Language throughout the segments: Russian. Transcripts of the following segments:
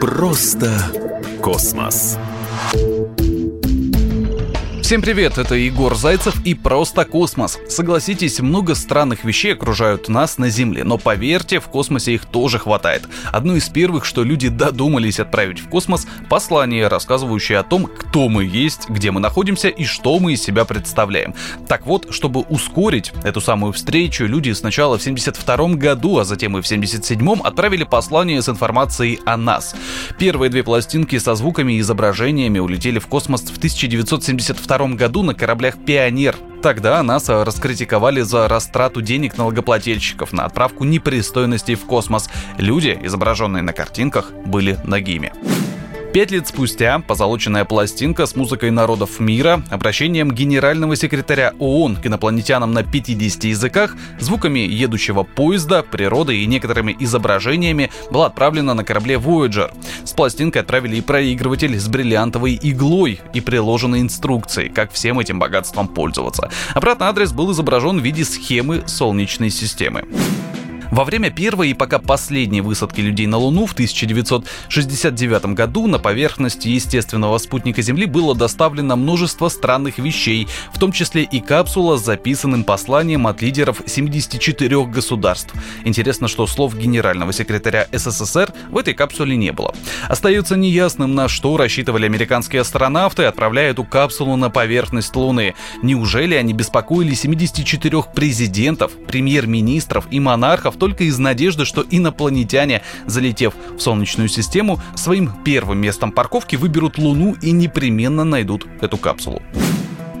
Просто космос. Всем привет, это Егор Зайцев и «Просто космос». Согласитесь, много странных вещей окружают нас на Земле, но поверьте, в космосе их тоже хватает. Одно из первых, что люди додумались отправить в космос – послание, рассказывающее о том, кто мы есть, где мы находимся и что мы из себя представляем. Так вот, чтобы ускорить эту самую встречу, люди сначала в 72 году, а затем и в 77 отправили послание с информацией о нас. Первые две пластинки со звуками и изображениями улетели в космос в 1972 1992 году на кораблях «Пионер». Тогда НАСА раскритиковали за растрату денег налогоплательщиков на отправку непристойностей в космос. Люди, изображенные на картинках, были нагими. Пять лет спустя позолоченная пластинка с музыкой народов мира, обращением генерального секретаря ООН к инопланетянам на 50 языках, звуками едущего поезда, природой и некоторыми изображениями была отправлена на корабле Voyager. С пластинкой отправили и проигрыватель с бриллиантовой иглой и приложенной инструкцией, как всем этим богатством пользоваться. Обратный адрес был изображен в виде схемы Солнечной системы. Во время первой и пока последней высадки людей на Луну в 1969 году на поверхность естественного спутника Земли было доставлено множество странных вещей, в том числе и капсула с записанным посланием от лидеров 74 государств. Интересно, что слов генерального секретаря СССР в этой капсуле не было. Остается неясным, на что рассчитывали американские астронавты, отправляя эту капсулу на поверхность Луны. Неужели они беспокоили 74 президентов, премьер-министров и монархов только из надежды, что инопланетяне, залетев в Солнечную систему, своим первым местом парковки выберут Луну и непременно найдут эту капсулу.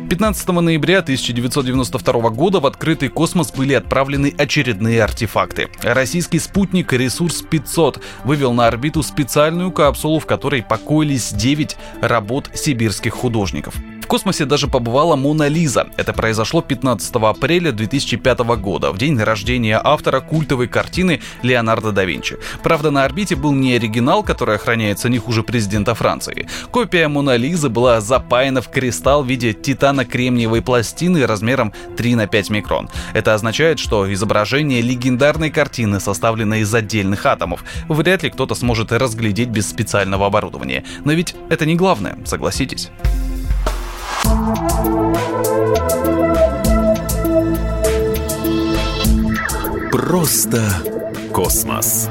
15 ноября 1992 года в открытый космос были отправлены очередные артефакты. Российский спутник «Ресурс-500» вывел на орбиту специальную капсулу, в которой покоились 9 работ сибирских художников. Космосе даже побывала Мона Лиза. Это произошло 15 апреля 2005 года, в день рождения автора культовой картины Леонардо да Винчи. Правда, на орбите был не оригинал, который охраняется не хуже президента Франции. Копия Мона Лизы была запаяна в кристалл в виде титано-кремниевой пластины размером 3 на 5 микрон. Это означает, что изображение легендарной картины составлено из отдельных атомов. Вряд ли кто-то сможет разглядеть без специального оборудования. Но ведь это не главное, согласитесь. Просто космос.